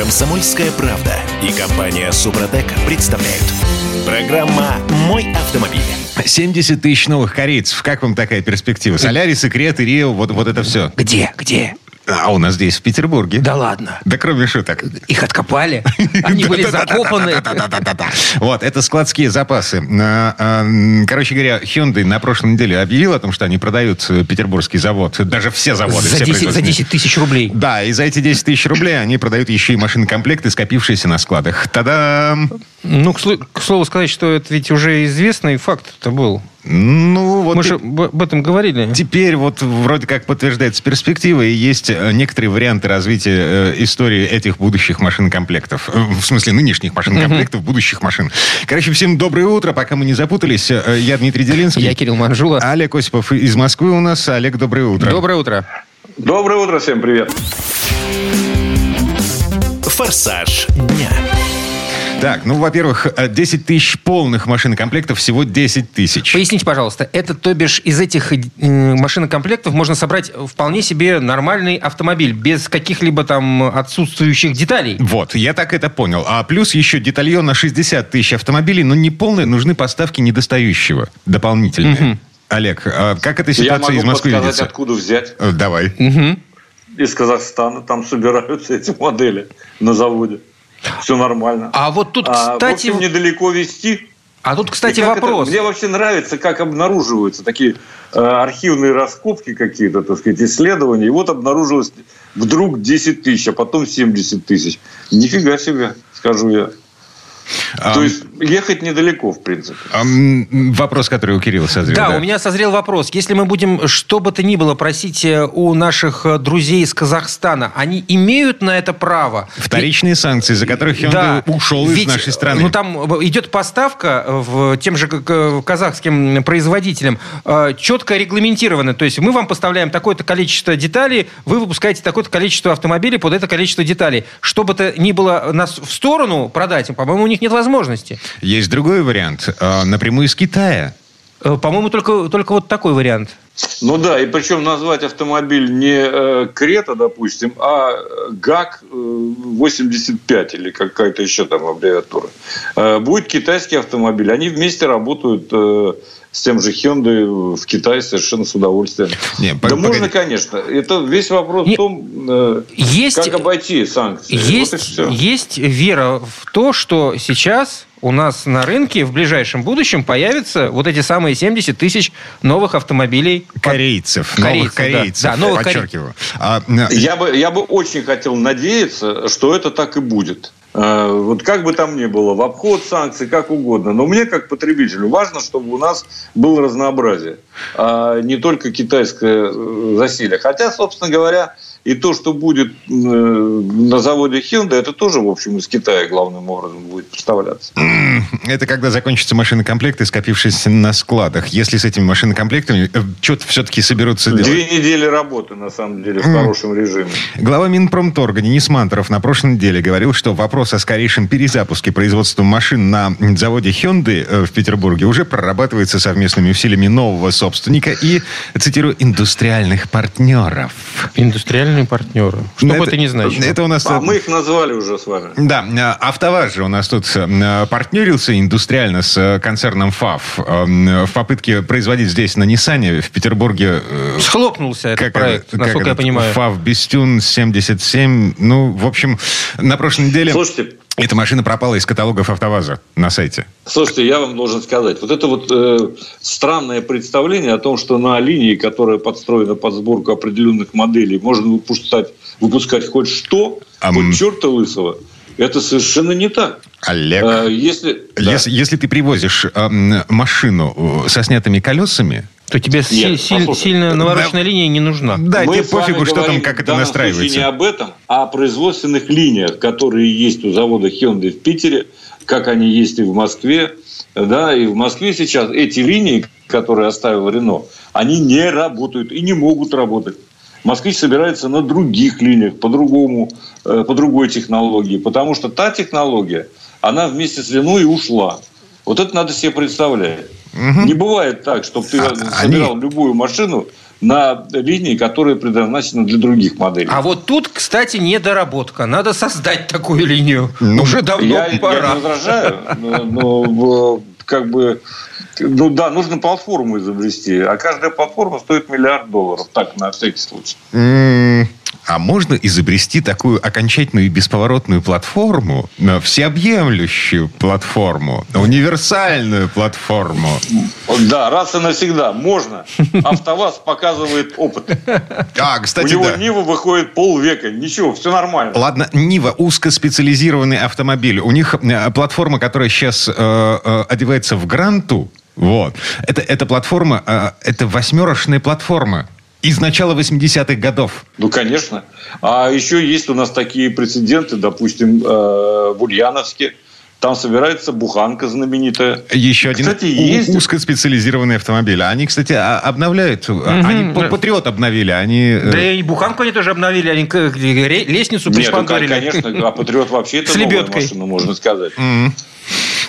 Комсомольская правда и компания Супротек представляют. Программа «Мой автомобиль». 70 тысяч новых корейцев. Как вам такая перспектива? Солярис, Секрет, Рио, вот, вот это все. Где? Где? А у нас здесь, в Петербурге. Да ладно. Да кроме шуток. Их откопали? Они были закопаны? Вот, это складские запасы. А, а, Короче говоря, Hyundai на прошлой неделе объявил о том, что они продают э, петербургский завод. Даже все заводы. За все 10, за производственные. 10 тысяч рублей. Да, и за эти 10 тысяч рублей они продают еще и машинокомплекты, скопившиеся на складах. Та-дам! Ну, к слову сказать, что это ведь уже известный факт это был. Ну, вот Мы же об этом говорили. Теперь вот вроде как подтверждается перспектива, и есть э, некоторые варианты развития э, истории этих будущих машинокомплектов. Э, В смысле, нынешних машинокомплектов, будущих машин. Короче, всем доброе утро. Пока мы не запутались, э, я Дмитрий Делинский. Я Кирилл Манжула. Олег Осипов из Москвы у нас. Олег, доброе утро. Доброе утро. Доброе утро, всем привет. «Форсаж дня». Так, ну, во-первых, э, 10 тысяч полных машинокомплектов, всего 10 тысяч. Поясните, пожалуйста, это, то бишь, из этих э, машинокомплектов можно собрать вполне себе нормальный автомобиль, без каких-либо там отсутствующих деталей. Вот, я так это понял. А плюс еще детальон на 60 тысяч автомобилей, но не полные, нужны поставки недостающего, дополнительные. Олег, а как эта Я ситуация могу из Москвы видится? откуда взять. Э, Давай. Из Казахстана. Там собираются эти модели на заводе. Все нормально. А вот тут, А, кстати, в общем, недалеко вести. а тут, кстати, как это- вопрос. мне вообще нравится, как обнаруживаются такие э, архивные раскопки какие-то, так сказать, исследования. И вот обнаружилось вдруг 10 тысяч, а потом 70 тысяч. Нифига себе, скажу я. А, То есть ехать недалеко, в принципе. а, вопрос, который у Кирилла созрел. Да, у меня созрел вопрос. Если мы будем что бы то ни было просить э, у наших э, друзей из Казахстана, они имеют на это право? Вторичные санкции, за которых Hyundai Да. ушел Ведь, из нашей страны. Ну, там э, идет поставка в тем же казахским производителям э, четко регламентировано. То есть мы вам поставляем такое-то количество деталей, вы выпускаете такое-то количество автомобилей под это количество деталей. Что бы то ни было нас в сторону продать, по-моему, у них нет возможности. Есть другой вариант. а, Напрямую из Китая. Э, По-моему, только, только вот такой вариант. Ну да, и причем назвать автомобиль не э, Крета, допустим, а ГАК э, 85 или какая-то еще там аббревиатура. Э, будет китайский автомобиль. Они вместе работают э, с тем же Hyundai в Китае совершенно с удовольствием. Не, да погоди. можно, конечно. Это весь вопрос Не, в том, э, есть- как обойти санкции. Вот Есть, все. есть вера в то, что сейчас у нас на рынке в ближайшем будущем появятся вот эти самые 70 тысяч новых автомобилей. Корейцев. Корейцев, новых да. корейцев. Да, новых коре- подчеркиваю. А, м, Я бы, я бы очень хотел надеяться, что это так и будет. Э, Вот как бы там ни было, в обход санкций, как угодно. Но мне, как потребителю, важно, чтобы у нас было разнообразие, а не только китайское э, засилие. Хотя, собственно говоря, и то, что будет э, на заводе Hyundai, это тоже, в общем, из Китая главным образом будет поставляться. Это когда закончатся машинокомплекты, скопившиеся на складах. Если с этими машинокомплектами что-то все-таки соберутся делать. Две недели работы, на самом деле, в хорошем режиме. Глава Минпромторга Денис Мантуров на прошлой неделе говорил, что вопрос о скорейшем перезапуске производства машин на заводе Hyundai э, в Петербурге уже прорабатывается совместными усилиями нового собственника и, цитирую, индустриальных партнеров. Индустриальные партнеры. Что бы это, это ни значило. Это у нас... А мы их назвали уже с вами. Да, э, АвтоВАЗ же у нас тут э, партнерился индустриально с э, концерном ФАВ э, в попытке производить здесь на Ниссане в Петербурге Схлопнулся этот как проект, это- как насколько я этот понимаю. ФАВ Бестюн 77. Ну, в общем, на прошлой неделе Слушайте, эта машина пропала из каталогов АвтоВАЗа на сайте. Слушайте, я вам должен сказать, вот это вот э, странное представление о том, что на линии, которая подстроена под сборку определенных моделей, можно выпускать, выпускать хоть что, Ам. хоть черта лысого, это совершенно не так. Олег, Э, если, да. если, если ты привозишь э, машину со снятыми колесами, То тебе си- Нет, силь- послушай, сильная навороченная линия не нужна. да, Мы тебе пофигу, что там, как это настраивается. не об этом, а о производственных линиях, которые есть у завода Hyundai в Питере, как они есть и в Москве. Да, и в Москве сейчас эти линии, которые оставил Рено, они не работают и не могут работать. Москвич собирается на других линиях, по-другому, э, по другой технологии, потому что та технология, она вместе с Рено и ушла. Вот это надо себе представлять. Не бывает так, чтобы ты А- собирал любую машину на линии, которые предназначены для других моделей. А вот тут, кстати, недоработка. Надо создать такую линию. Ну, Уже давно я, пора. Я не возражаю, но, но как бы ну да, нужно платформу изобрести, а каждая платформа стоит миллиард долларов, так, на всякий случай. А можно изобрести такую окончательную и бесповоротную платформу, всеобъемлющую платформу, универсальную платформу? Да, раз и навсегда. Можно. АвтоВАЗ показывает опыт. А, кстати, У него да. Нива выходит полвека. Ничего, все нормально. Ладно, Нива узкоспециализированный автомобиль. У них э, платформа, которая сейчас э, э, одевается в Гранту, вот. Это, эта платформа, э, это восьмерочная платформа. Из начала 80-х годов. Ну, конечно. А еще есть у нас такие прецеденты, допустим, э, в Ульяновске. Там собирается буханка знаменитая. Еще один Кстати, есть. узкоспециализированный автомобиль. Они, кстати, а- обновляют. Они п- Патриот обновили. Они... э, Да и буханку они тоже обновили, они лестницу Нет, ну, пришпандорили. конечно, а Патриот вообще это новая машина, можно сказать. м.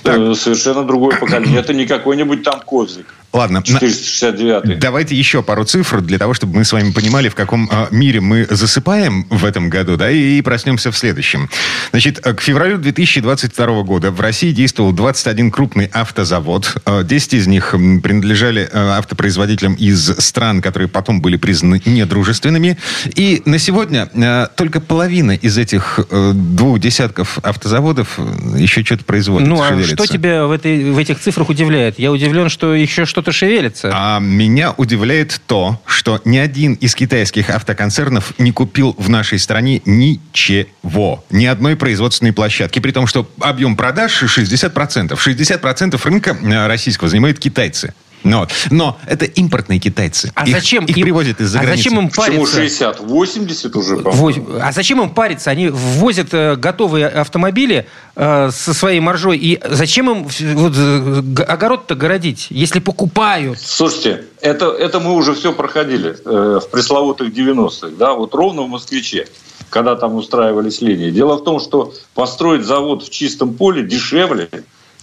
Э, Совершенно другое поколение. Это не какой-нибудь там козлик. Ладно, на- 469 Давайте еще пару цифр для того, чтобы мы с вами понимали, в каком э, мире мы засыпаем в этом году, да, и проснемся в следующем. Значит, э, к февралю 2022 года в России действовал 21 крупный автозавод. Э, 10 из них принадлежали э, автопроизводителям из стран, которые потом были признаны недружественными. И на сегодня э, только половина из этих э, двух десятков автозаводов э, еще что-то производит. Ну, а шевелится. что тебя в, этой, в этих цифрах удивляет? Я удивлен, что еще что-то шевелится. А меня удивляет то, что ни один из китайских автоконцернов не купил в нашей стране ничего. Ни одной производственной площадки. При том, что объем продаж 60%. 60% рынка э, российского занимают китайцы. Ну вот. Но это импортные китайцы. А Их- зачем Их им- привозят из-за а границы. зачем им Почему париться? 60? 80 уже, по-моему. Во- А зачем им париться? Они ввозят э, готовые автомобили э, со своей маржой. И зачем им вот, э, огород-то городить, если покупают? Слушайте, это, это мы уже все проходили э, в пресловутых 90-х, да, вот ровно в «Москвиче», когда там устраивались линии. Дело в том, что построить завод в чистом поле дешевле,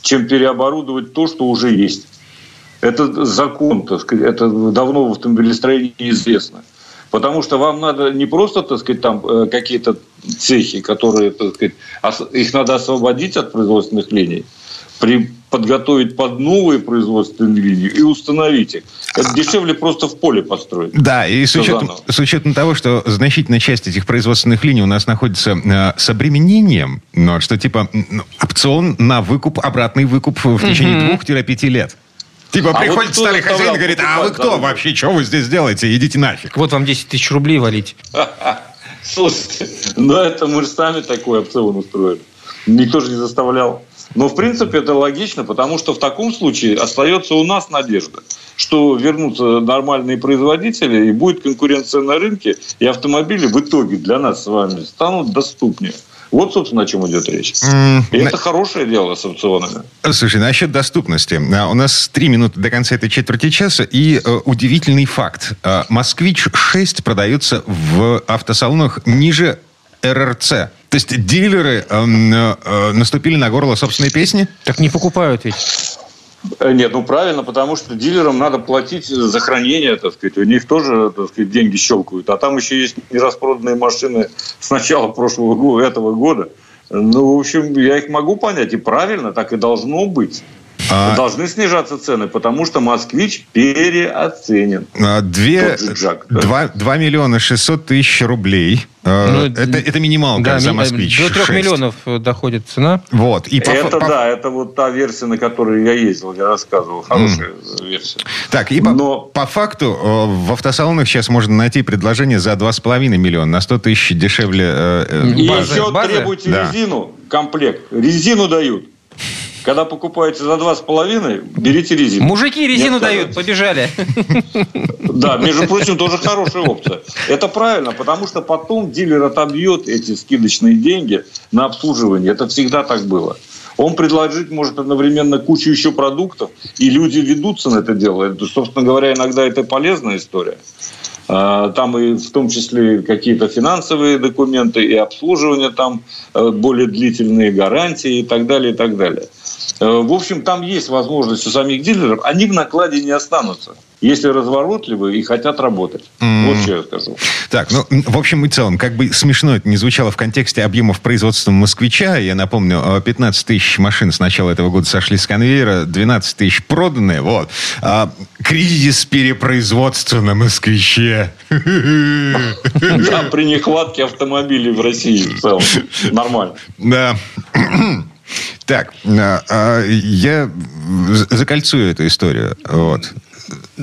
чем переоборудовать то, что уже есть. Это закон, так сказать, это давно в автомобилестроении известно. Потому что вам надо не просто, так сказать, там э, какие-то цехи, которые, так сказать, их надо освободить от производственных линий, при, подготовить под новые производственные линии и установить их. Это дешевле просто в поле построить. Да, и с учетом, заново. с учетом того, что значительная часть этих производственных линий у нас находится э, с обременением, ну, что типа опцион на выкуп, обратный выкуп в течение двух-пяти лет. Типа А приходит вот старый хозяин и говорит, а вы кто дорогу?» вообще, что вы здесь делаете, идите нафиг. Вот вам 10 тысяч рублей валить. Слушайте, ну это мы же сами такой опцион устроили. Никто же не заставлял. Но в принципе это логично, потому что в таком случае остается у нас надежда, что вернутся нормальные производители и будет конкуренция на рынке, и автомобили в итоге для нас с вами станут доступнее. Вот, собственно, о чем идет речь. И на- это хорошее дело с опционами. Слушай, насчет доступности. А, У нас три минуты до конца этой четверти часа. И э, удивительный факт. А, «Москвич-6» продается в автосалонах ниже РРЦ. То есть дилеры эм, э, э, наступили на горло собственной песни? Так не покупают ведь. Э, Нет, ну правильно, потому что дилерам надо платить за хранение, так сказать. У них тоже, так сказать, деньги щелкают. А там еще есть нераспроданные машины с начала прошлого года, этого года. Ну, в общем, я их могу понять. И правильно, так и должно быть. А- Должны снижаться цены, потому что «Москвич» переоценен. А, Две, Джак, да. два, два миллиона шестьсот тысяч рублей. Э, Ну, это, это минималка Да, за «Москвич». До трех 6. миллионов э, доходит цена. Вот. И по, это по- да, это вот та версия, на которой я ездил, я рассказывал. Хорошая версия. Так, и по, Но- по факту э, в автосалонах сейчас можно найти предложение за 2,5 миллиона, на 100 тысяч дешевле. э, э, И еще база? требуйте Да. резину, комплект. Резину дают. Когда покупаете за два с половиной, берите резину. Мужики резину дают, побежали. Да, между прочим, тоже хорошая опция. Это правильно, потому что потом дилер отобьет эти скидочные деньги на обслуживание. Это всегда так было. Он предложить может одновременно кучу еще продуктов, и люди ведутся на это дело. Это, собственно говоря, иногда это полезная история. А, Там и в том числе какие-то финансовые документы, и обслуживание там э, более длительные гарантии и так далее, и так далее. Э, В общем, там есть возможность у самих дилеров. Они в накладе не останутся. Если разворотливы и хотят работать. Mm. Вот что я скажу. Так, ну, в общем и целом, как бы смешно это не звучало в контексте объемов производства «Москвича», я напомню, 15 э, тысяч машин с начала этого года сошли с конвейера, 12 тысяч проданы, вот. А, кризис перепроизводства на «Москвиче». Да, при нехватке автомобилей в России в целом. Нормально. Да. Так, а, а, я закольцую эту историю. Вот.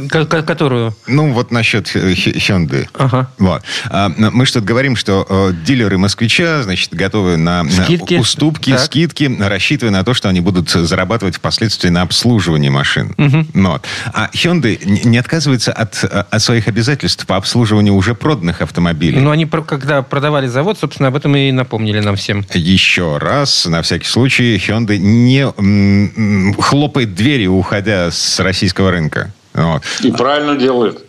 Которую? Ну, вот насчет Hyundai. Ага. Вот. А, мы что-то говорим, что э, дилеры москвича, значит, готовы на скидки. уступки, так. скидки, рассчитывая на то, что они будут зарабатывать впоследствии на обслуживании машин. Угу. Вот. А Hyundai не отказывается от, от своих обязательств по обслуживанию уже проданных автомобилей. Ну, они, когда продавали завод, собственно, об этом и напомнили нам всем. Еще раз, на всякий случай, Hyundai не хлопает дверью, уходя с российского рынка. Вот. И правильно делают.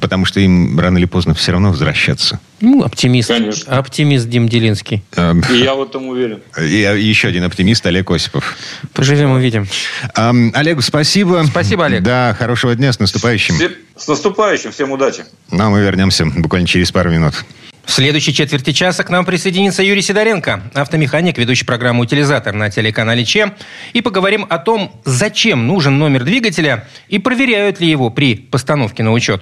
Потому что им рано или поздно все равно возвращаться. Ну, оптимист. Конечно. Оптимист Дим Делинский. Эм. И я в этом уверен. И еще один оптимист Олег Осипов. Поживем, увидим. Эм, Олегу спасибо. Спасибо, Олег. Да, хорошего дня, с наступающим. С наступающим, всем удачи. Ну, а мы вернемся буквально через пару минут. В следующей четверти часа к нам присоединится Юрий Сидоренко, автомеханик, ведущий программу «Утилизатор» на телеканале ЧЕ. И поговорим о том, зачем нужен номер двигателя и проверяют ли его при постановке на учет.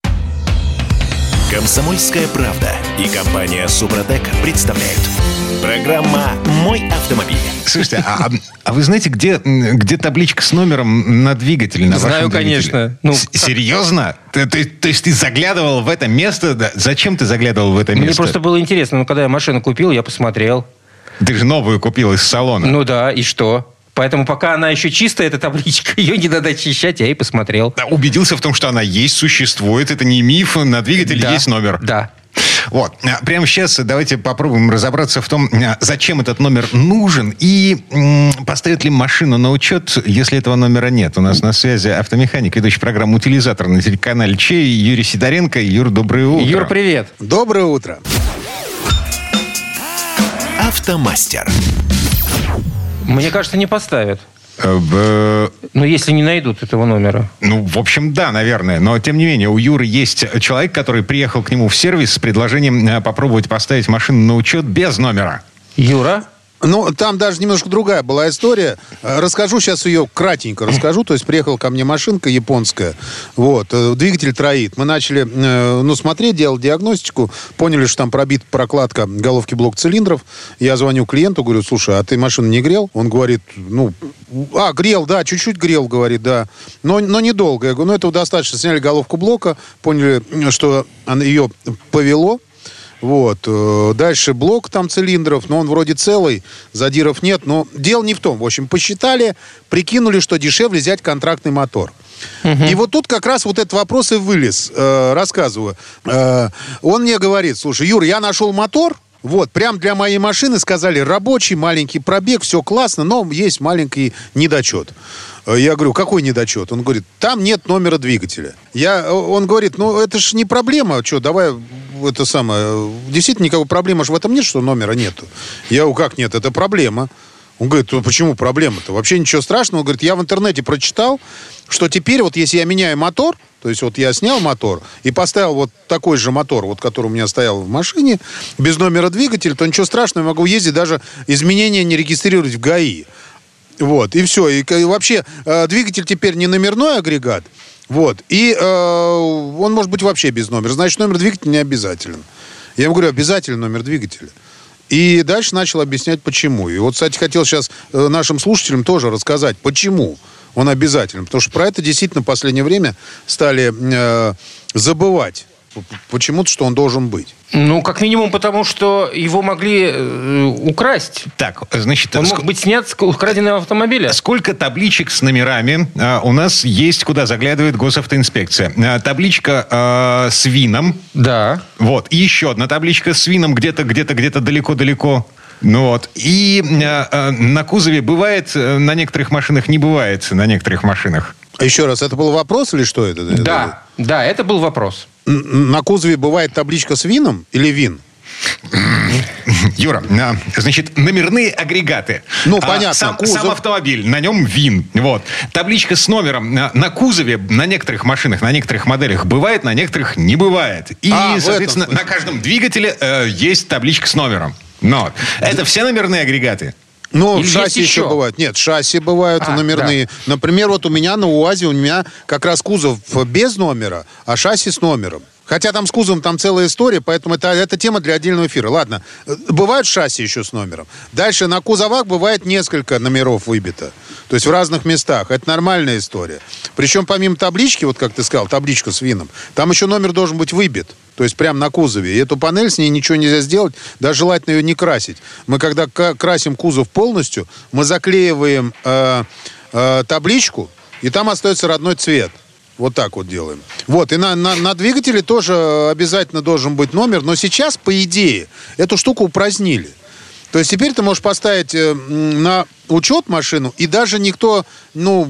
Комсомольская правда и компания «Супротек» представляют. Программа «Мой автомобиль». Слушайте, а, а, а вы знаете, где, где табличка с номером на двигателе? На Знаю, конечно. Ну, Серьезно? Ты, ты, то есть ты заглядывал в это место? Да? Зачем ты заглядывал в это место? Мне просто было интересно. Ну, когда я машину купил, я посмотрел. Ты же новую купил из салона. Ну да, и что? Поэтому пока она еще чистая, эта табличка, ее не надо очищать, я и посмотрел. Да, убедился в том, что она есть, существует, это не миф, на двигателе да, есть номер. Да. Вот. А, прямо сейчас давайте попробуем разобраться в том, а, зачем этот номер нужен и поставят ли машину на учет, если этого номера нет. У нас на связи автомеханик, ведущий программу «Утилизатор» на телеканале Чей, Юрий Сидоренко. Юр, доброе утро. Юр, привет. Доброе утро. Автомастер. Мне кажется, не поставят. В... Ну, если не найдут этого номера. Ну, в общем, да, наверное. Но, тем не менее, у Юры есть человек, который приехал к нему в сервис с предложением э, попробовать поставить машину на учет без номера. Юра? Ну, там даже немножко другая была история. Э, расскажу сейчас ее кратенько расскажу. То есть приехала ко мне машинка японская. Вот. Э, двигатель троит. Мы начали, э, ну, смотреть, делать диагностику. Поняли, что там пробит прокладка головки блок цилиндров. Я звоню клиенту, говорю, слушай, а ты машину не грел? Он говорит, ну, а, грел, да, чуть-чуть грел, говорит, да. Но, но недолго. Я говорю, ну, этого достаточно. Сняли головку блока, поняли, что ее повело. Вот. Э, дальше блок там цилиндров, но он вроде целый, задиров нет. Но дело не в том. В общем, посчитали, прикинули, что дешевле взять контрактный мотор. Угу. И вот тут как раз вот этот вопрос и вылез. Э, рассказываю. Э, он мне говорит, слушай, Юр, я нашел мотор, вот, прям для моей машины сказали, рабочий, маленький пробег, все классно, но есть маленький недочет. Я говорю, какой недочет? Он говорит, там нет номера двигателя. Я, он говорит, ну это ж не проблема, что, давай это самое, действительно никакой проблемы же в этом нет, что номера нету. Я говорю, как нет, это проблема. Он говорит, ну почему проблема-то? Вообще ничего страшного. Он говорит, я в интернете прочитал, что теперь вот если я меняю мотор, то есть вот я снял мотор и поставил вот такой же мотор, вот который у меня стоял в машине, без номера двигателя, то ничего страшного, я могу ездить, даже изменения не регистрировать в ГАИ. Вот, и все. И, и вообще э, двигатель теперь не номерной агрегат, вот, и э, он может быть вообще без номера. Значит, номер двигателя не обязателен. Я ему говорю, обязательно номер двигателя. И дальше начал объяснять, почему. И вот, кстати, хотел сейчас э, нашим слушателям тоже рассказать, почему он обязателен. Потому что про это действительно в последнее время стали э, забывать почему-то, что он должен быть. Ну, как минимум, потому что его могли э, украсть. Так, значит... Он мог быть снят с украденного автомобиля. Сколько табличек с номерами э, у нас есть, куда заглядывает госавтоинспекция? Э, табличка э, с ВИНом. Да. Вот. И еще одна табличка с ВИНом где-то, где-то, где-то далеко-далеко. Ну вот. И э, э, на кузове бывает, э, на некоторых машинах не бывает, на некоторых машинах. Еще раз, это был вопрос или что это? Да, да, это был вопрос. На кузове бывает табличка с вином или вин? Юра, значит, номерные агрегаты. Ну, А, понятно, Сам, кузов. сам автомобиль, на нем ВИН. Вот. Табличка с номером на, на кузове на некоторых машинах, на некоторых моделях бывает, на некоторых не бывает. И, А, этом соответственно, на каждом двигателе э, есть табличка с номером. Но это все номерные агрегаты. Ну, Или шасси еще еще? бывают. Нет, шасси бывают А, номерные. Например, вот у меня на УАЗе, у меня как раз кузов без номера, а шасси с номером. Хотя там с кузовом там целая история, поэтому это, это тема для отдельного эфира. Ладно, э, бывают шасси еще с номером. Дальше на кузовах бывает несколько номеров выбито. То есть в разных местах. Это нормальная история. Причем помимо таблички, вот как ты сказал, табличка с вином, там еще номер должен быть выбит. То есть прямо на кузове. И эту панель с ней ничего нельзя сделать, даже желательно ее не красить. Мы когда красим кузов полностью, мы заклеиваем э, э, табличку, и там остается родной цвет. Вот так вот делаем. Вот, и на, на, на двигателе тоже обязательно должен быть номер, но сейчас, по идее, эту штуку упразднили. То есть теперь ты можешь поставить э, на учет машину, и даже никто, ну,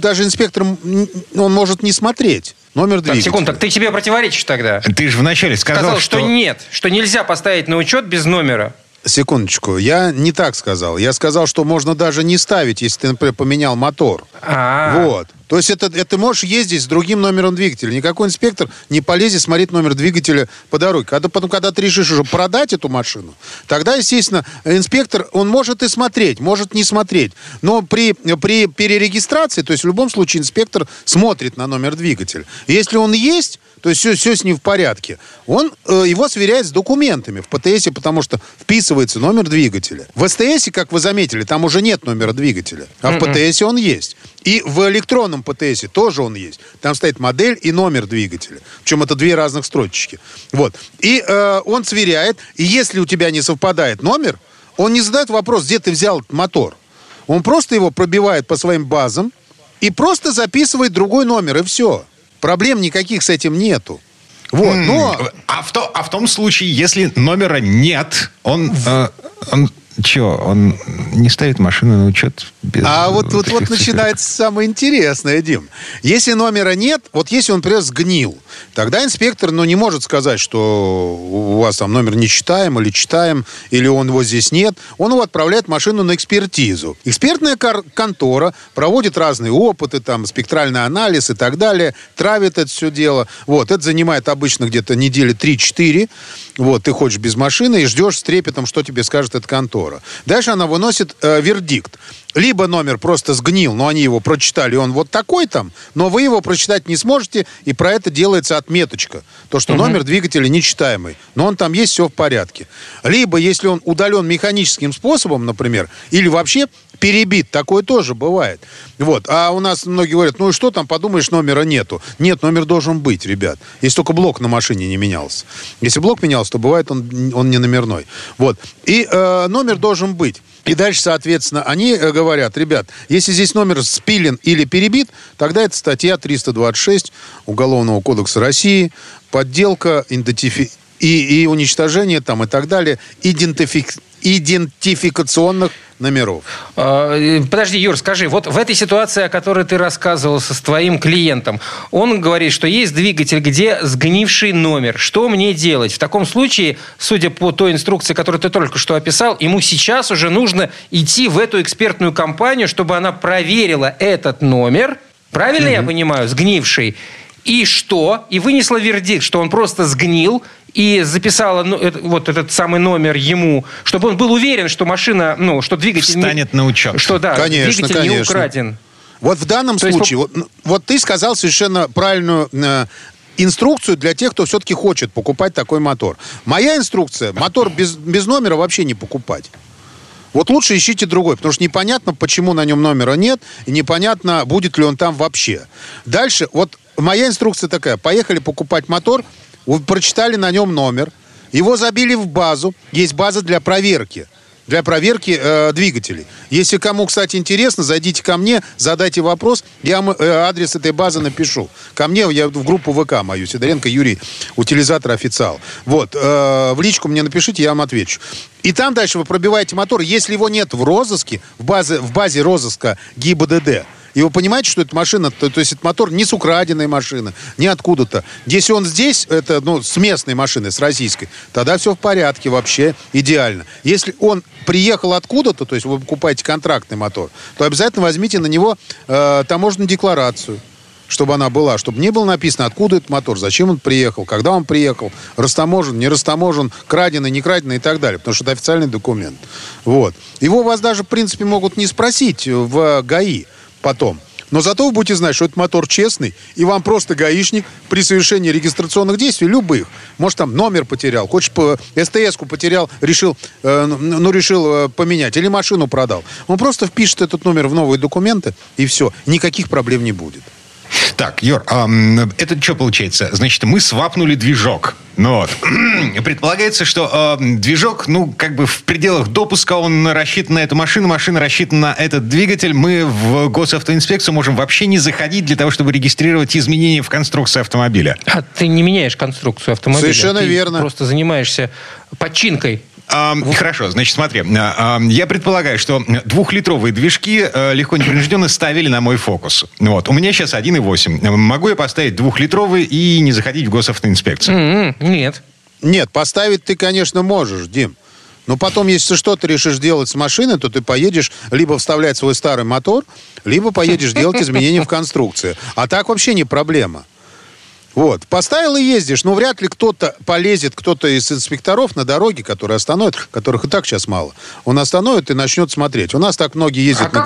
даже инспектор, он может не смотреть номер Так, двигателя. секунду, так ты тебе противоречишь тогда. Ты же вначале сказал, Сказал, что... нет, что нельзя поставить на учет без номера. Секундочку, я не так сказал. Я сказал, что можно даже не ставить, если ты, например, поменял мотор. А, Вот. То есть это, это ты можешь ездить с другим номером двигателя. Никакой инспектор не полезет смотреть номер двигателя по дороге. Когда, потом, когда ты решишь уже продать эту машину, тогда, естественно, инспектор, он может и смотреть, может не смотреть. Но при, при перерегистрации, то есть в любом случае инспектор смотрит на номер двигателя. Если он есть, то есть все, все с ним в порядке, он э, его сверяет с документами в ПТСе, потому что вписывается номер двигателя. В СТСе, как вы заметили, там уже нет номера двигателя, а в ПТСе он есть. И в электронном ПТСе тоже он есть. Там стоит модель и номер двигателя. Причем это две разных строчечки. Вот. И э, он сверяет, и если у тебя не совпадает номер, он не задает вопрос, где ты взял этот мотор. Он просто его пробивает по своим базам и просто записывает другой номер, и все. Проблем никаких с этим нету. Вот, но... А в, то- а в том случае, если номера нет, он... э, он Че, он не ставит машину на учет без... А вот, вот, вот начинается самое интересное, Дим. Если номера нет, вот если он, например, сгнил, тогда инспектор, ну, не может сказать, что у вас там номер не читаем или читаем, или он его здесь нет. Он его отправляет машину на экспертизу. Экспертная контора проводит разные опыты, там, спектральный анализ и так далее, травит это все дело. Вот, это занимает обычно где-то недели 3-4. Вот, ты ходишь без машины и ждешь с трепетом, что тебе скажет эта контора. Дальше она выносит э, вердикт. Либо номер просто сгнил, но они его прочитали, он вот такой там, но вы его прочитать не сможете, и про это делается отметочка. То, что номер двигателя нечитаемый, но он там есть, все в порядке. Либо, если он удален механическим способом, например, или вообще перебит, такое тоже бывает. Вот. А у нас многие говорят, ну и что там, подумаешь, номера нету. Нет, номер должен быть, ребят. Если только блок на машине не менялся. Если блок менялся, то бывает он, он не номерной. Вот. И э, номер должен быть. И дальше, соответственно, они э, говорят, ребят, если здесь номер спилен или перебит, тогда это статья 326 Уголовного кодекса России, подделка, идентифи- и, и уничтожение там и так далее идентифик- идентификационных номеров. Э, Подожди, Юр, скажи, вот в этой ситуации, о которой ты рассказывал со с твоим клиентом, он говорит, что есть двигатель, где сгнивший номер. Что мне делать? В таком случае, судя по той инструкции, которую ты только что описал, ему сейчас уже нужно идти в эту экспертную компанию, чтобы она проверила этот номер, правильно я понимаю, сгнивший, и что? И вынесла вердикт, что он просто сгнил, и записала ну, это- вот этот самый номер ему, чтобы он был уверен, что машина, ну, что двигатель... не- Встанет на учет. Что да, Конечно, двигатель не конечно. украден. Вот в данном То есть случае, вот, н- вот ты сказал совершенно правильную э, инструкцию для тех, кто все-таки хочет покупать такой мотор. Моя инструкция, мотор без, без номера вообще не покупать. Вот лучше ищите другой, потому что непонятно, почему на нем номера нет, и непонятно, будет ли он там вообще. Дальше, вот моя инструкция такая. Поехали покупать мотор, прочитали на нем номер, его забили в базу, есть база для проверки для проверки э, двигателей. Если кому, кстати, интересно, зайдите ко мне, задайте вопрос, я э, адрес этой базы напишу. Ко мне, я в группу ВК мою, Сидоренко Юрий, утилизатор официал. Вот, э, в личку мне напишите, я вам отвечу. И там дальше вы пробиваете мотор, если его нет в розыске, в базе, в базе розыска ГИБДД, И вы понимаете, что эта машина, то, то есть это мотор не с украденной машины, не откуда-то. Если он здесь, это ну, с местной машины, с российской, тогда все в порядке вообще, идеально. Если он приехал откуда-то, то есть вы покупаете контрактный мотор, то обязательно возьмите на него э, таможенную декларацию чтобы она была, чтобы не было написано, откуда этот мотор, зачем он приехал, когда он приехал, растаможен, не растаможен, краденый, не краденый и так далее, потому что это официальный документ. Вот. Его вас даже, в принципе, могут не спросить в ГАИ потом. Но зато вы будете знать, что этот мотор честный, и вам просто гаишник при совершении регистрационных действий, любых, может, там номер потерял, хочешь по СТС-ку потерял, решил, э, ну, решил э, поменять, или машину продал. Он просто впишет этот номер в новые документы, и все. Никаких проблем не будет. Так, Юр, а, это что получается? Значит, мы свапнули движок. Ну вот. Предполагается, что э, движок, ну, как бы в пределах допуска он рассчитан на эту машину, машина рассчитана на этот двигатель. Мы в госавтоинспекцию можем вообще не заходить для того, чтобы регистрировать изменения в конструкции автомобиля. А ты не меняешь конструкцию автомобиля. Совершенно ты верно. просто занимаешься починкой А, Хорошо, значит, смотри. а, Я предполагаю, что двухлитровые движки э, легко непринужденно ставили на мой фокус. Вот. У меня сейчас 1,8. Могу я поставить двухлитровый и не заходить в госавтоинспекцию? М-м, Нет. Нет, поставить ты, конечно, можешь, Дим. Но потом, если что ты решишь делать с машины, то ты поедешь либо вставлять свой старый мотор, либо поедешь делать изменения в конструкции. А так вообще не проблема. Вот. Поставил и ездишь, но вряд ли кто-то полезет, кто-то из инспекторов на дороге, которые остановят, которых и так сейчас мало. Он остановит и начнет смотреть. У нас так многие ездят А на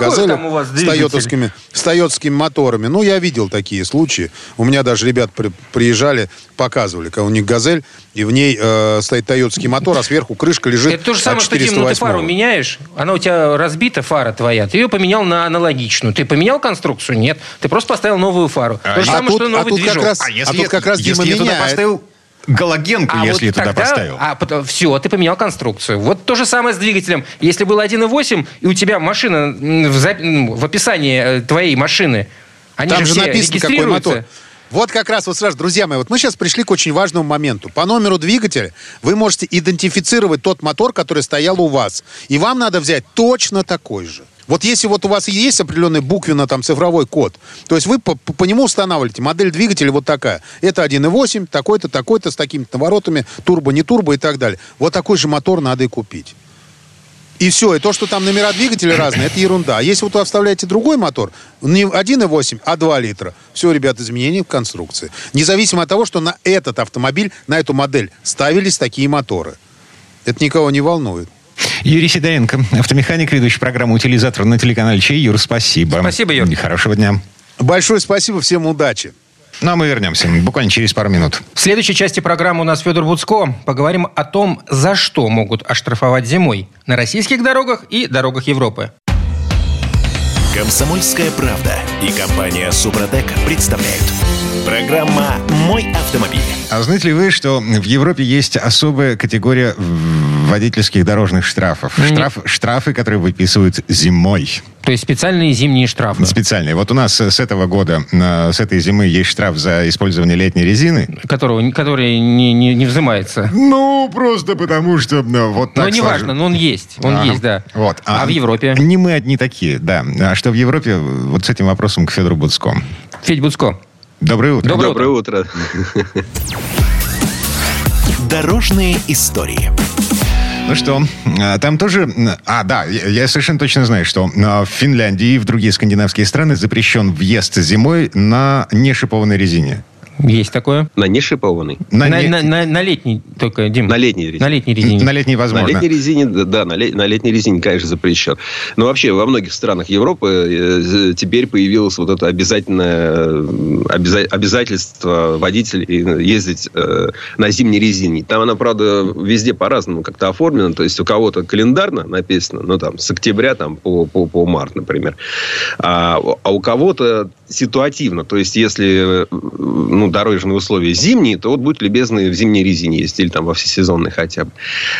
вас с тойотовскими, с тойотовскими моторами. Ну, я видел такие случаи. У меня даже ребят при- приезжали, показывали, когда у них «Газель», и в ней э, стоит тойотский мотор, а сверху крышка лежит Это то же самое, что, Дим, ну ты 408. фару меняешь, она у тебя разбита, фара твоя, ты ее поменял на аналогичную. Ты поменял конструкцию? Нет. Ты просто поставил новую фару. А то же а самое, тут- что а новый тут как движок. раз- А тут как раз если Дима я туда меняет. поставил галогенку, А если вот туда тогда- поставил. А все, ты поменял конструкцию. Вот то же самое с двигателем. Если был 1.8, и у тебя машина в, в описании э, твоей машины, они Там же, же все написано, какой мотор. Вот как раз, вот сразу, друзья мои, вот мы сейчас пришли к очень важному моменту. По номеру двигателя вы можете идентифицировать тот мотор, который стоял у вас. И вам надо взять точно такой же. Вот если вот у вас есть определенный буквенно там цифровой код, то есть вы по, по- по нему устанавливаете модель двигателя вот такая. Это 1.8, такой-то, такой-то, с такими-то наворотами, турбо, не турбо и так далее. Вот такой же мотор надо и купить. И все, и то, что там номера двигателя разные, это ерунда. А если вот вы вставляете другой мотор, не 1,8, а 2 литра, все, ребят, изменения в конструкции. Независимо от того, что на этот автомобиль, на эту модель ставились такие моторы. Это никого не волнует. Юрий Сидоренко, автомеханик, ведущий программу «Утилизатор» на телеканале Чей. Юр, спасибо. Спасибо, Юр. И Хорошего дня. Большое спасибо, всем удачи. Ну, а мы вернемся буквально через пару минут. В следующей части программы у нас Федор Буцко. Поговорим о том, за что могут оштрафовать зимой на российских дорогах и дорогах Европы. Комсомольская правда и компания Супротек представляют. Программа «Мой автомобиль». А знаете ли вы, что в Европе есть особая категория водительских дорожных штрафов? Нет. Штраф, штрафы, которые выписывают зимой. То есть специальные зимние штрафы. Специальные. Вот у нас с этого года, с этой зимы есть штраф за использование летней резины. Которого, который не, не, не взимается. Ну, просто потому что э, вот так Но неважно, сложилось. но он есть. Он Ага. есть, да. Вот. А, в Европе? Не мы одни такие, да. А что в Европе, вот с этим вопросом к Федору Буцко. Федь Буцко. Доброе утро. Доброе Доброе утро. Дорожные истории. Ну что, а, там тоже... А, да, я совершенно точно знаю, что а, в Финляндии и в другие скандинавские страны запрещен въезд зимой на нешипованной резине. Есть такое. На нешипованный. На, На, не- на- на- на летней только, Дим. На летней резине. На летней резине. на летней возможно. На летней резине, да, на, ле- на летней резине, конечно, запрещен. Но вообще во многих странах Европы э, теперь появилось вот это обязательное э, обяза- обязательство водителей ездить э, на зимней резине. Там она, правда, везде по-разному как-то оформлена. То есть у кого-то календарно написано, ну там с октября там, по, по, по март, например. А, а у кого-то ситуативно. То есть если э, ну, дорожные условия зимние, то вот будьте любезны в зимней резине ездить, или там во всесезонной хотя бы.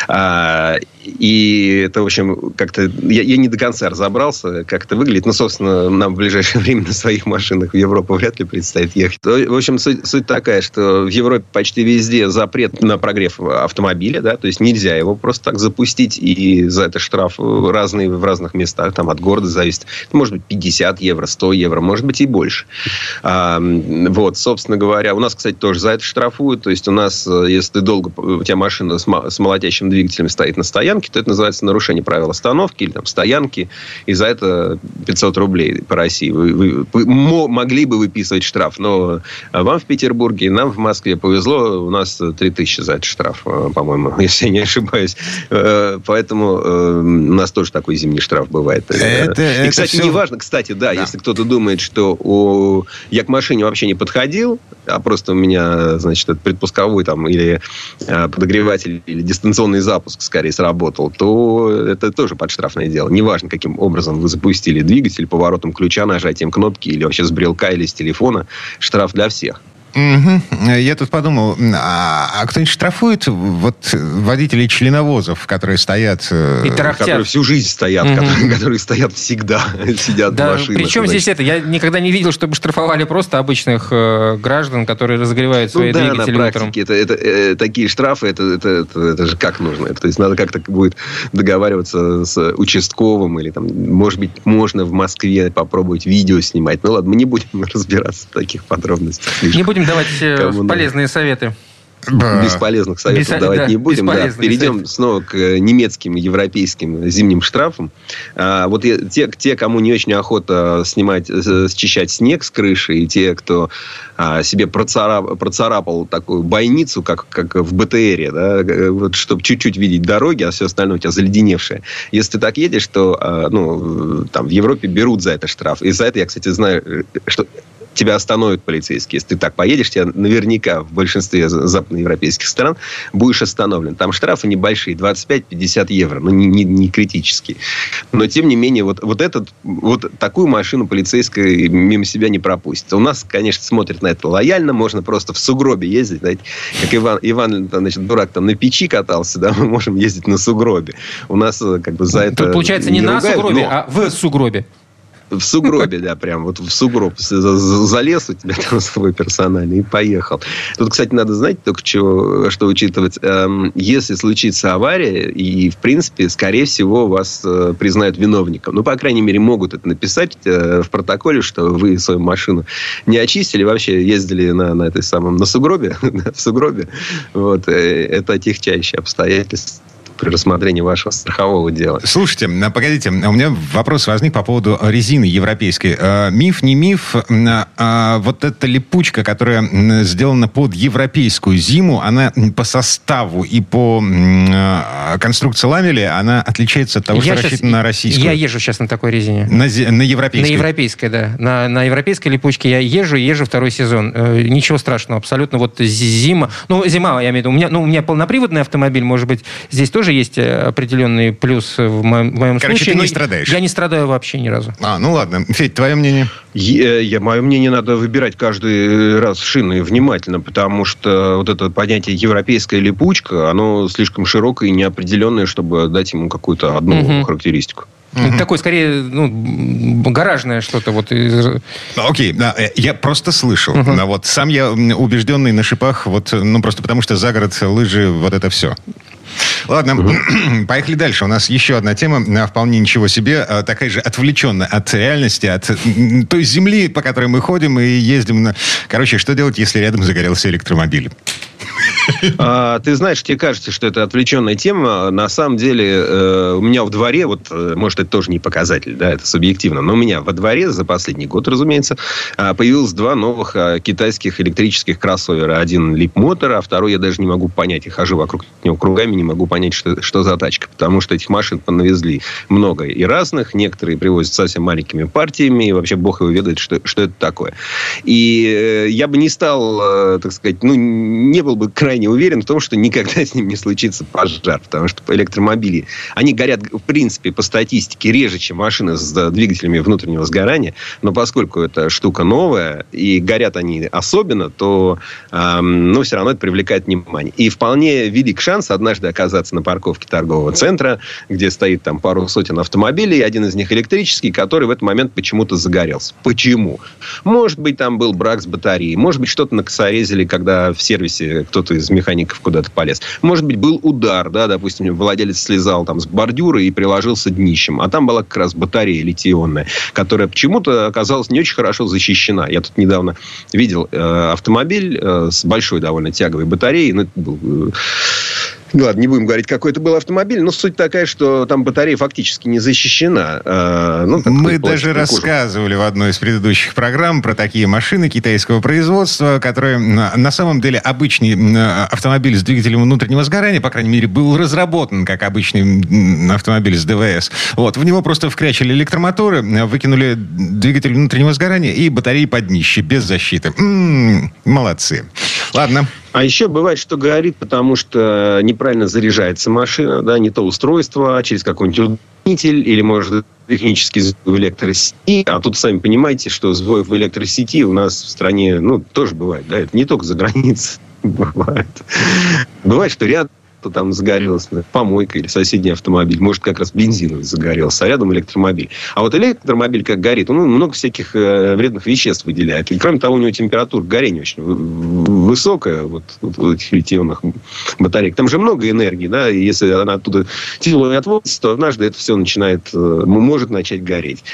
А, и это, в общем, как-то... Я, я не до конца разобрался, как это выглядит. Ну, собственно, нам в ближайшее время на своих машинах в Европу вряд ли предстоит ехать. В общем, суть, суть такая, что в Европе почти везде запрет на прогрев автомобиля, да, то есть нельзя его просто так запустить, и за это штраф разные в разных местах, там от города зависит. Это может быть 50 евро, 100 евро, может быть и больше. А, вот, собственно говоря, у нас, кстати, тоже за это штрафуют, то есть у нас, э, если ты долго, у тебя машина с, с молотящим двигателем стоит на стоянке, то это называется нарушение правил остановки или там стоянки, и за это 500 рублей по России. Вы, вы, вы могли бы выписывать штраф, но вам в Петербурге, нам в Москве повезло, у нас 3000 за этот штраф, э, по-моему, если я не ошибаюсь. Э, поэтому э, у нас тоже такой зимний штраф бывает. Это, и, кстати, все... не важно, кстати, да, да, если кто-то думает, что у... я к машине вообще не подходил, а просто у меня, значит, предпусковой там или подогреватель или дистанционный запуск скорее сработал, то это тоже подштрафное дело. Неважно, каким образом вы запустили двигатель, поворотом ключа, нажатием кнопки или вообще с брелка или с телефона, штраф для всех. Угу. Я тут подумал, а, а кто-нибудь штрафует вот водителей членовозов, которые стоят... Э, и Которые всю жизнь стоят, угу. которые, которые стоят всегда, сидят да, в машинах. Причем здесь это? Я никогда не видел, чтобы штрафовали просто обычных э, граждан, которые разогревают свои ну, да, двигатели на практике утром. Это, это, э, такие штрафы, это, это, это, это же как нужно? Это, то есть надо как-то будет договариваться с участковым или там, может быть, можно в Москве попробовать видео снимать. Ну ладно, мы не будем разбираться в таких подробностях. Не будем давать э, полезные советы. Бесполезных советов Без, давать да, не будем. Да. Перейдем советы. снова к э, немецким, европейским зимним штрафам. А, вот те, те, кому не очень охота снимать, э, счищать снег с крыши, и те, кто а, себе процарап, процарапал такую бойницу, как, как в БТРе, да, вот, чтобы чуть-чуть видеть дороги, а все остальное у тебя заледеневшее. Если ты так едешь, то а, ну, там, в Европе берут за это штраф. И за это я, кстати, знаю, что тебя остановят полицейские. Если ты так поедешь, тебя наверняка в большинстве западноевропейских стран будешь остановлен. Там штрафы небольшие, 25-50 евро, но не, не, не критические. Но, тем не менее, вот, вот, этот, вот такую машину полицейская мимо себя не пропустит. У нас, конечно, смотрят на это лояльно, можно просто в сугробе ездить, знаете, как Иван, Иван значит, дурак там на печи катался, да, мы можем ездить на сугробе. У нас э, как бы за это... Получается, не, не на ругают, сугробе, но... а в сугробе. В сугробе, да, прям вот в сугроб залез у тебя там свой персональный и поехал. Тут, кстати, надо знать только, чего, что учитывать. Эм, если случится авария, и, в принципе, скорее всего, вас э, признают виновником. Ну, по крайней мере, могут это написать э, в протоколе, что вы свою машину не очистили, вообще ездили на, на этой самом, на сугробе, в сугробе. Вот. Э, это отягчающие обстоятельства при рассмотрении вашего страхового дела. Слушайте, а, погодите, у меня вопрос возник по поводу резины европейской. А, миф, не миф, а, вот эта липучка, которая сделана под европейскую зиму, она по составу и по конструкции ламеля, она отличается от того, я что рассчитано на российскую? Я езжу сейчас на такой резине. На, на европейской? На европейской, да. На, на европейской липучке я езжу, езжу второй сезон. Э, ничего страшного, абсолютно. Вот зима, ну, зима, я имею в виду, у меня, ну, у меня полноприводный автомобиль, может быть, здесь тоже тоже есть э, определенный плюс в моем, в моем Короче, случае. ты не страдаешь. Я не страдаю вообще ни разу. А, ну ладно. Федь, твое мнение? Я, я, мое мнение, надо выбирать каждый раз шины внимательно, потому что вот это понятие европейская липучка, оно слишком широкое и неопределенное, чтобы дать ему какую-то одну угу. характеристику. Угу. Такое, скорее, ну, гаражное что-то. Вот. Окей, да, э, я просто слышал. Угу. Но вот сам я убежденный на шипах, вот, ну, просто потому что за город лыжи, вот это все. Ладно, угу. поехали дальше. У нас еще одна тема, а, вполне ничего себе, а, такая же отвлеченная от реальности, от той земли, по которой мы ходим и ездим. На... Короче, что делать, если рядом загорелся электромобиль? А, ты знаешь, тебе кажется, что это отвлеченная тема. На самом деле, э, у меня в дворе, вот, э, может, это тоже не показатель, да, это субъективно, но у меня во дворе за последний год, разумеется, э, появилось два новых китайских электрических кроссовера. Один Motor, а второй я даже не могу понять, я хожу вокруг него кругами, не могу понять, что, что за тачка. Потому что этих машин понавезли много и разных. Некоторые привозят совсем маленькими партиями. И вообще бог его ведает, что, что это такое. И э, я бы не стал, э, так сказать, ну, не был бы крайне уверен в том, что никогда с ним не случится пожар. Потому что электромобили, они горят, в принципе, по статистике реже, чем машины с двигателями внутреннего сгорания. Но поскольку эта штука новая, и горят они особенно, то, э, ну, все равно это привлекает внимание. И вполне велик шанс однажды оказаться на парковке торгового центра, где стоит там пару сотен автомобилей, один из них электрический, который в этот момент почему-то загорелся. Почему? Может быть, там был брак с батареей. Может быть, что-то накосорезили, когда в сервисе кто-то из механиков куда-то полез. Может быть, был удар, да, допустим, владелец слезал там с бордюра и приложился днищем. А там была как раз батарея литионная, которая почему-то оказалась не очень хорошо защищена. Я тут недавно видел э, автомобиль э, с большой довольно тяговой батареей. Ну, это был э, ну, ладно, не будем говорить, какой это был автомобиль, но суть такая, что там батарея фактически не защищена. А, ну, Мы даже рассказывали в одной из предыдущих программ про такие машины китайского производства, которые на самом деле обычный автомобиль с двигателем внутреннего сгорания, по крайней мере, был разработан как обычный автомобиль с ДВС. Вот, в него просто вкрячили электромоторы, выкинули двигатель внутреннего сгорания и батареи под днище, без защиты. М-м, молодцы. Ладно. А еще бывает, что горит, потому что неправильно заряжается машина, да, не то устройство, а через какой-нибудь удлинитель или, может, технический сбой в электросети. А тут, сами понимаете, что сбой в электросети у нас в стране, ну, тоже бывает, да, это не только за границей бывает. Бывает, что ряд то там загорелась помойка или соседний автомобиль. Может, как раз бензиновый загорелся, а рядом электромобиль. А вот электромобиль, как горит, он много всяких э, вредных веществ выделяет. И, кроме того, у него температура горения очень высокая, вот, вот в этих литионных батареях. Там же много энергии, да, и если она оттуда тяжело отводится, то однажды это все начинает, э, может начать гореть.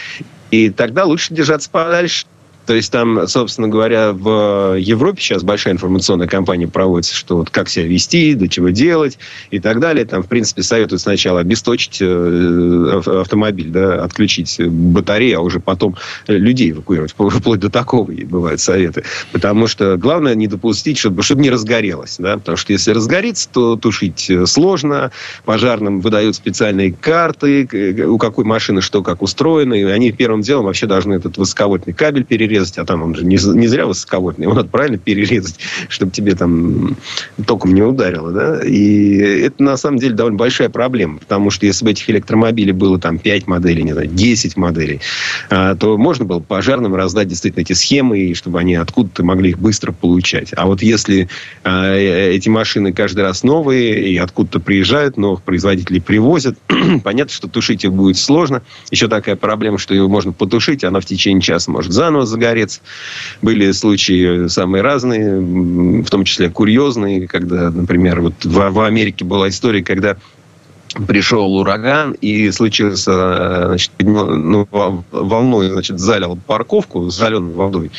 И тогда лучше держаться подальше то есть там, собственно говоря, в Европе сейчас большая информационная кампания проводится, что вот как себя вести, до чего делать и так далее. Там, в принципе, советуют сначала обесточить э, автомобиль, да, отключить батарею, а уже потом людей эвакуировать. Вплоть до такого и бывают советы. Потому что главное не допустить, чтобы, чтобы не разгорелось. Да? Потому что если разгорится, то тушить э, сложно. Пожарным выдают специальные карты, у какой машины что как устроено. И они первым делом вообще должны этот высоковольтный кабель перерезать перерезать, а там он же не, не зря высоковольтный, его надо правильно перерезать, чтобы тебе там током не ударило, да, и это на самом деле довольно большая проблема, потому что если бы этих электромобилей было там 5 моделей, не знаю, 10 моделей, а, то можно было пожарным раздать действительно эти схемы, и чтобы они откуда-то могли их быстро получать. А вот если а, э, эти машины каждый раз новые, и откуда-то приезжают, новых производителей привозят, понятно, что тушить их будет сложно. Еще такая проблема, что его можно потушить, она в течение часа может заново загореться, загореться. Были случаи самые разные, в том числе курьезные, когда, например, вот в, в Америке была история, когда пришел ураган и случился, значит, ну, волной, значит, залил парковку заленной водой.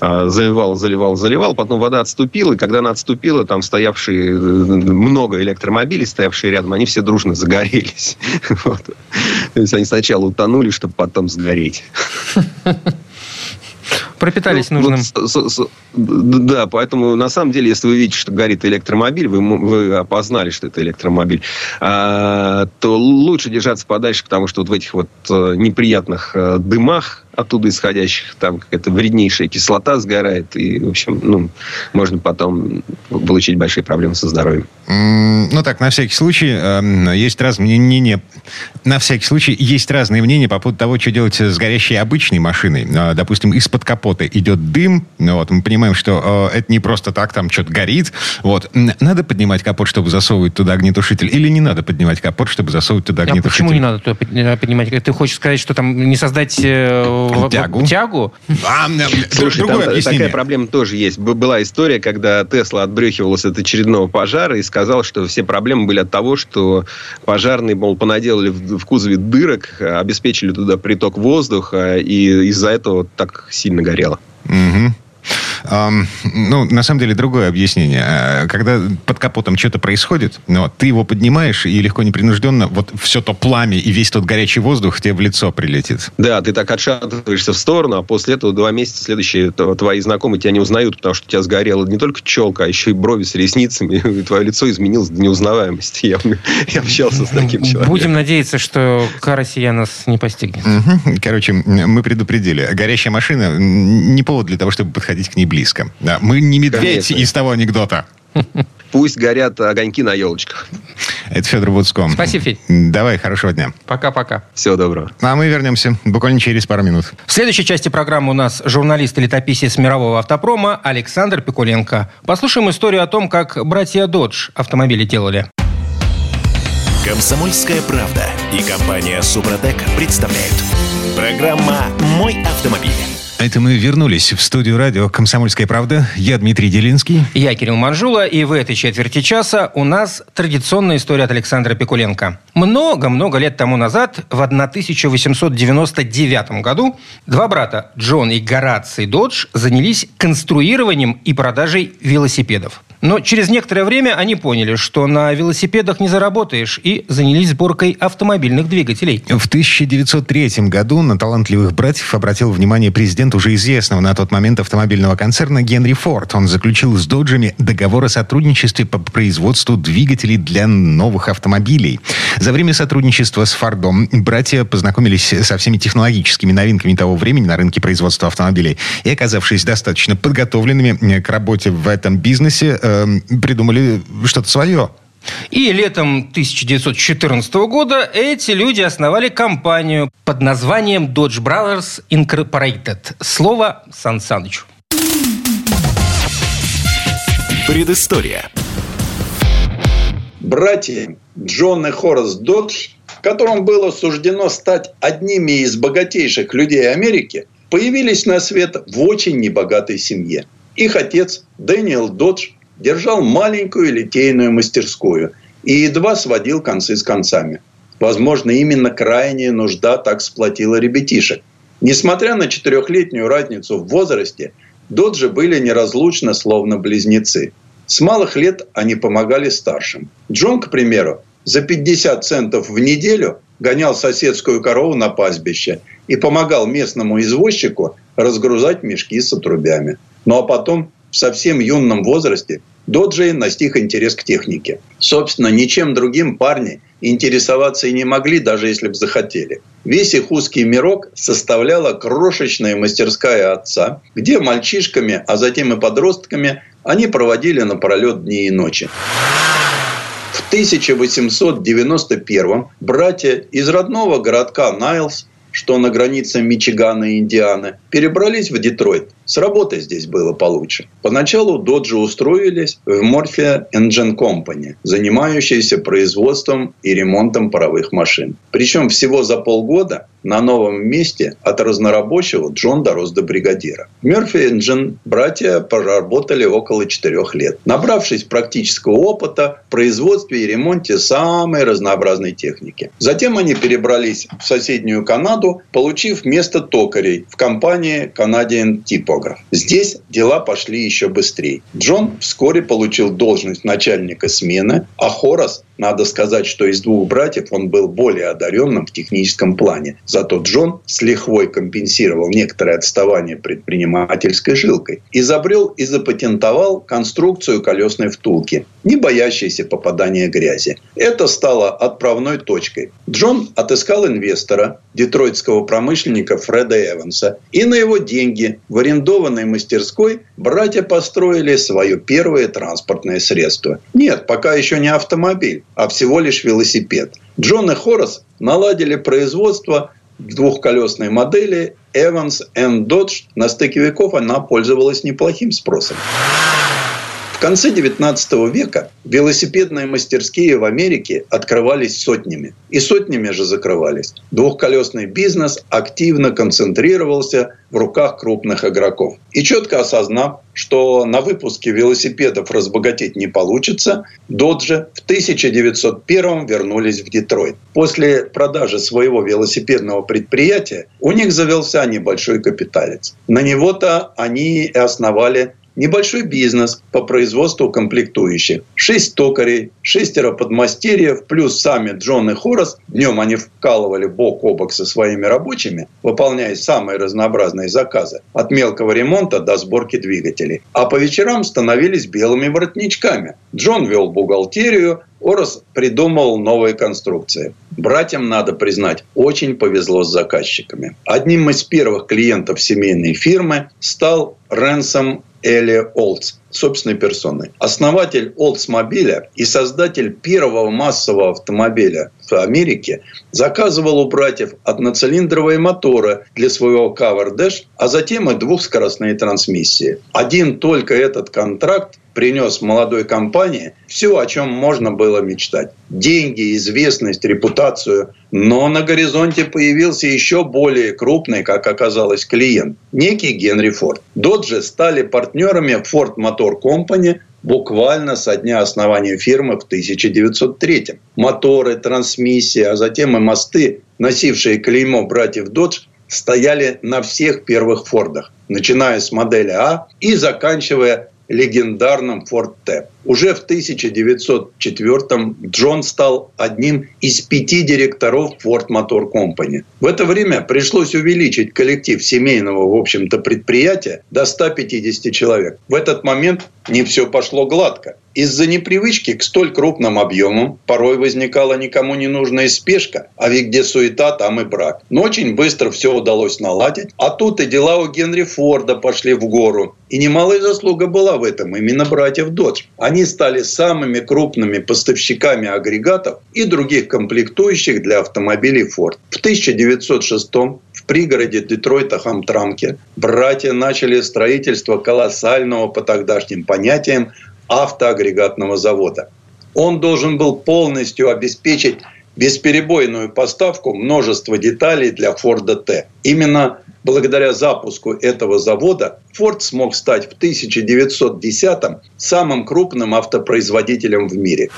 А, заливал, заливал, заливал. Потом вода отступила. И когда она отступила, там стоявшие много электромобилей, стоявшие рядом, они все дружно загорелись. Вот. То есть они сначала утонули, чтобы потом сгореть. пропитались ну, нужным. Вот, с, с, да, поэтому на самом деле, если вы видите, что горит электромобиль, вы, вы опознали, что это электромобиль, а, то лучше держаться подальше, потому что вот в этих вот э, неприятных э, дымах оттуда исходящих, там какая-то вреднейшая кислота сгорает, и, в общем, ну, можно потом получить большие проблемы со здоровьем. Ну так, на всякий случай, эм, есть разные мнения, на всякий случай есть разные мнения по поводу того, что делать с горящей обычной машиной. Э, допустим, из-под капота идет дым, вот, мы понимаем, что э, это не просто так, там что-то горит, вот. Надо поднимать капот, чтобы засовывать туда огнетушитель, или не надо поднимать капот, чтобы засовывать туда огнетушитель? А почему не надо туда поднимать? Ты хочешь сказать, что там не создать э, тягу. тягу? А, Слушай, там такая проблема тоже есть. Была история, когда Тесла отбрехивалась от очередного пожара и сказал, что все проблемы были от того, что пожарные, мол, понаделали в кузове дырок, обеспечили туда приток воздуха, и из-за этого так сильно горело. Угу. Ну, на самом деле, другое объяснение. Э, когда под капотом что-то происходит, ну, ты его поднимаешь, и легко непринужденно вот все то пламя и весь тот горячий воздух тебе в лицо прилетит. Да, ты так отшатываешься в сторону, а после этого два месяца следующие твои знакомые тебя не узнают, потому что у тебя сгорела не только челка, а еще и брови с ресницами, и твое лицо изменилось до неузнаваемости. Я, я общался с таким человеком. Будем надеяться, что кара сия нас не постигнет. Короче, мы предупредили. Горящая машина не повод для того, чтобы подходить к ней близко. Мы не медведь Конечно. из того анекдота. Пусть горят огоньки на елочках. Это Федор Буцко. Спасибо, Федь. Давай, хорошего дня. Пока-пока. Всего доброго. А мы вернемся буквально через пару минут. В следующей части программы у нас журналист и летописец мирового автопрома Александр Пикуленко. Послушаем историю о том, как братья Додж автомобили делали. Комсомольская правда и компания Супротек представляют. Программа «Мой автомобиль». Это мы вернулись в студию радио «Комсомольская правда». Я Дмитрий Делинский. Я Кирилл Манжула. И в этой четверти часа у нас традиционная история от Александра Пикуленко. Много-много лет тому назад, в 1899 году, два брата, Джон и Гораций Додж, занялись конструированием и продажей велосипедов. Но через некоторое время они поняли, что на велосипедах не заработаешь, и занялись сборкой автомобильных двигателей. В 1903 году на талантливых братьев обратил внимание президент уже известного на тот момент автомобильного концерна Генри Форд. Он заключил с доджами договор о сотрудничестве по производству двигателей для новых автомобилей. За время сотрудничества с Фордом братья познакомились со всеми технологическими новинками того времени на рынке производства автомобилей и, оказавшись достаточно подготовленными к работе в этом бизнесе, э, Эм, придумали что-то свое. И летом 1914 года эти люди основали компанию под названием Dodge Brothers Incorporated. Слово Сан Санычу. Предыстория. Братья Джон и Хорас Додж, которым было суждено стать одними из богатейших людей Америки, появились на свет в очень небогатой семье. Их отец Дэниел Додж держал маленькую литейную мастерскую и едва сводил концы с концами. Возможно, именно крайняя нужда так сплотила ребятишек. Несмотря на четырехлетнюю разницу в возрасте, Доджи были неразлучны, словно близнецы. С малых лет они помогали старшим. Джон, к примеру, за 50 центов в неделю гонял соседскую корову на пастбище и помогал местному извозчику разгрузать мешки с отрубями. Ну а потом в совсем юном возрасте Доджи настиг интерес к технике. Собственно, ничем другим парни интересоваться и не могли, даже если бы захотели. Весь их узкий мирок составляла крошечная мастерская отца, где мальчишками, а затем и подростками они проводили напролет дни и ночи. В 1891 братья из родного городка Найлс что на границе Мичигана и Индианы, перебрались в Детройт. С работой здесь было получше. Поначалу доджи устроились в Morphia Engine Company, занимающейся производством и ремонтом паровых машин. Причем всего за полгода на новом месте от разнорабочего Джон дорос до бригадира. Мерфи Engine братья проработали около четырех лет, набравшись практического опыта в производстве и ремонте самой разнообразной техники. Затем они перебрались в соседнюю Канаду, получив место токарей в компании Canadian Typograph. Здесь дела пошли еще быстрее. Джон вскоре получил должность начальника смены, а Хорас надо сказать, что из двух братьев он был более одаренным в техническом плане. Зато Джон с лихвой компенсировал некоторое отставание предпринимательской жилкой. Изобрел и запатентовал конструкцию колесной втулки, не боящейся попадания грязи. Это стало отправной точкой. Джон отыскал инвестора, детройтского промышленника Фреда Эванса, и на его деньги в арендованной мастерской братья построили свое первое транспортное средство. Нет, пока еще не автомобиль, а всего лишь велосипед. Джон и Хорас наладили производство двухколесной модели Evans Dodge. На стыке веков она пользовалась неплохим спросом. Конце XIX века велосипедные мастерские в Америке открывались сотнями. И сотнями же закрывались. Двухколесный бизнес активно концентрировался в руках крупных игроков. И четко осознав, что на выпуске велосипедов разбогатеть не получится, Доджи в 1901 вернулись в Детройт. После продажи своего велосипедного предприятия у них завелся небольшой капиталец. На него-то они и основали небольшой бизнес по производству комплектующих. Шесть токарей, шестеро подмастерьев, плюс сами Джон и Хорас. Днем они вкалывали бок о бок со своими рабочими, выполняя самые разнообразные заказы. От мелкого ремонта до сборки двигателей. А по вечерам становились белыми воротничками. Джон вел бухгалтерию, Орос придумал новые конструкции. Братьям, надо признать, очень повезло с заказчиками. Одним из первых клиентов семейной фирмы стал Ренсом Элли Олдс собственной персоной. Основатель Oldsmobile и создатель первого массового автомобиля в Америке заказывал у братьев одноцилиндровые моторы для своего Cover Dash, а затем и двухскоростные трансмиссии. Один только этот контракт принес молодой компании все, о чем можно было мечтать. Деньги, известность, репутацию. Но на горизонте появился еще более крупный, как оказалось, клиент. Некий Генри Форд. Доджи стали партнерами Ford Motor Company буквально со дня основания фирмы в 1903. Моторы, трансмиссии, а затем и мосты, носившие клеймо братьев Додж, стояли на всех первых Фордах, начиная с модели А и заканчивая легендарном T. Уже в 1904 Джон стал одним из пяти директоров Ford Motor Company. В это время пришлось увеличить коллектив семейного, в общем-то, предприятия до 150 человек. В этот момент не все пошло гладко. Из-за непривычки к столь крупным объемам порой возникала никому не нужная спешка, а ведь где суета, там и брак. Но очень быстро все удалось наладить. А тут и дела у Генри Форда пошли в гору. И немалая заслуга была в этом именно братьев Додж. Они стали самыми крупными поставщиками агрегатов и других комплектующих для автомобилей Ford. В 1906 в пригороде Детройта Хамтрамке братья начали строительство колоссального по тогдашним понятиям автоагрегатного завода. Он должен был полностью обеспечить бесперебойную поставку множества деталей для Форда Т. Именно благодаря запуску этого завода Форд смог стать в 1910-м самым крупным автопроизводителем в мире.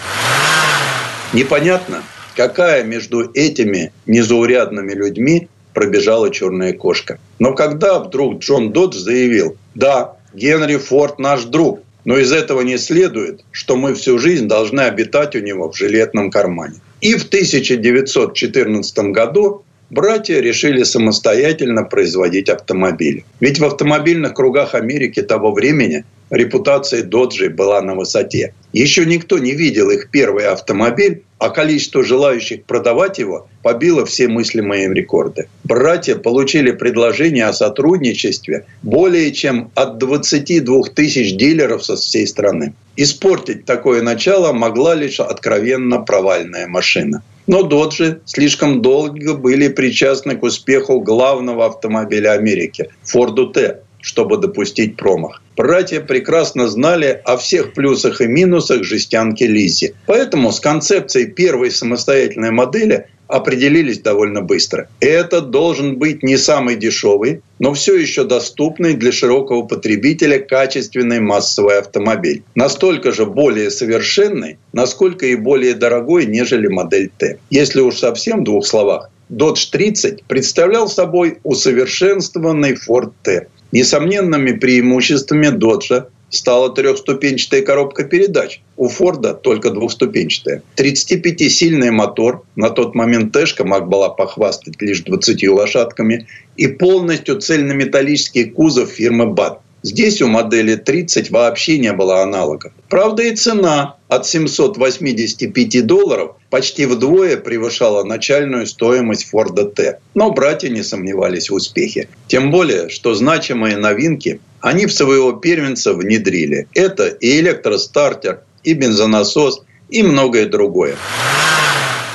Непонятно, какая между этими незаурядными людьми пробежала черная кошка. Но когда вдруг Джон Додж заявил, да, Генри Форд наш друг, но из этого не следует, что мы всю жизнь должны обитать у него в жилетном кармане. И в 1914 году братья решили самостоятельно производить автомобили. Ведь в автомобильных кругах Америки того времени репутация Доджи была на высоте. Еще никто не видел их первый автомобиль, а количество желающих продавать его побило все мыслимые им рекорды. Братья получили предложение о сотрудничестве более чем от 22 тысяч дилеров со всей страны. Испортить такое начало могла лишь откровенно провальная машина. Но Доджи слишком долго были причастны к успеху главного автомобиля Америки – Форду Т, чтобы допустить промах. Братья прекрасно знали о всех плюсах и минусах жестянки Лизи. Поэтому с концепцией первой самостоятельной модели определились довольно быстро. Это должен быть не самый дешевый, но все еще доступный для широкого потребителя качественный массовый автомобиль. Настолько же более совершенный, насколько и более дорогой, нежели модель Т. Если уж совсем в двух словах, Dodge 30 представлял собой усовершенствованный Ford T. Несомненными преимуществами Доджа стала трехступенчатая коробка передач. У Форда только двухступенчатая. 35-сильный мотор, на тот момент Тэшка была похвастать лишь 20 лошадками, и полностью цельнометаллический кузов фирмы БАТ. Здесь у модели 30 вообще не было аналогов. Правда и цена от 785 долларов почти вдвое превышала начальную стоимость Форда Т. Но братья не сомневались в успехе. Тем более, что значимые новинки они в своего первенца внедрили. Это и электростартер, и бензонасос, и многое другое.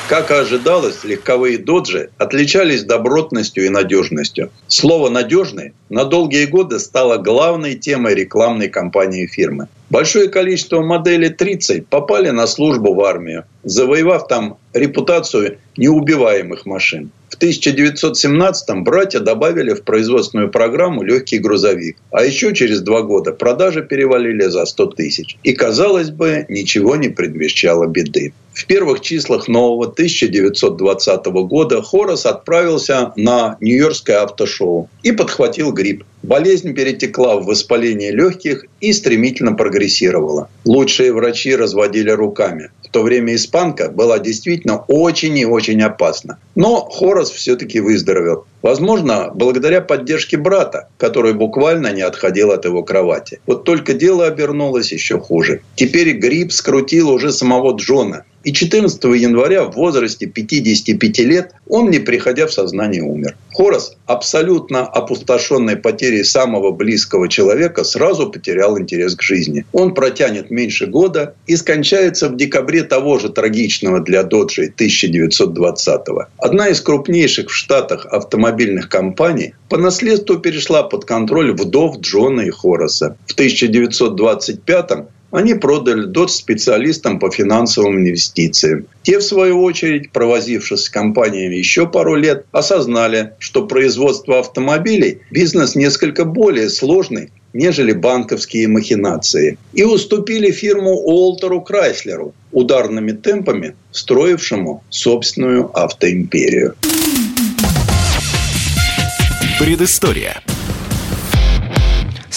Как и ожидалось, легковые доджи отличались добротностью и надежностью. Слово «надежный» на долгие годы стала главной темой рекламной кампании фирмы. Большое количество моделей 30 попали на службу в армию, завоевав там репутацию неубиваемых машин. В 1917-м братья добавили в производственную программу легкий грузовик. А еще через два года продажи перевалили за 100 тысяч. И, казалось бы, ничего не предвещало беды. В первых числах нового 1920 года Хорос отправился на Нью-Йоркское автошоу и подхватил грипп. Болезнь перетекла в воспаление легких и стремительно прогрессировала. Лучшие врачи разводили руками. В то время испанка была действительно очень и очень опасна. Но Хорос все-таки выздоровел. Возможно, благодаря поддержке брата, который буквально не отходил от его кровати. Вот только дело обернулось еще хуже. Теперь грипп скрутил уже самого Джона. И 14 января в возрасте 55 лет он, не приходя в сознание, умер. Хорос, абсолютно опустошенный потерей самого близкого человека, сразу потерял интерес к жизни. Он протянет меньше года и скончается в декабре того же трагичного для Доджей 1920 -го. Одна из крупнейших в Штатах автомобильных компаний по наследству перешла под контроль вдов Джона и Хороса. В 1925 они продали ДОТ специалистам по финансовым инвестициям. Те, в свою очередь, провозившись с компаниями еще пару лет, осознали, что производство автомобилей – бизнес несколько более сложный, нежели банковские махинации. И уступили фирму Уолтеру Крайслеру, ударными темпами строившему собственную автоимперию. Предыстория.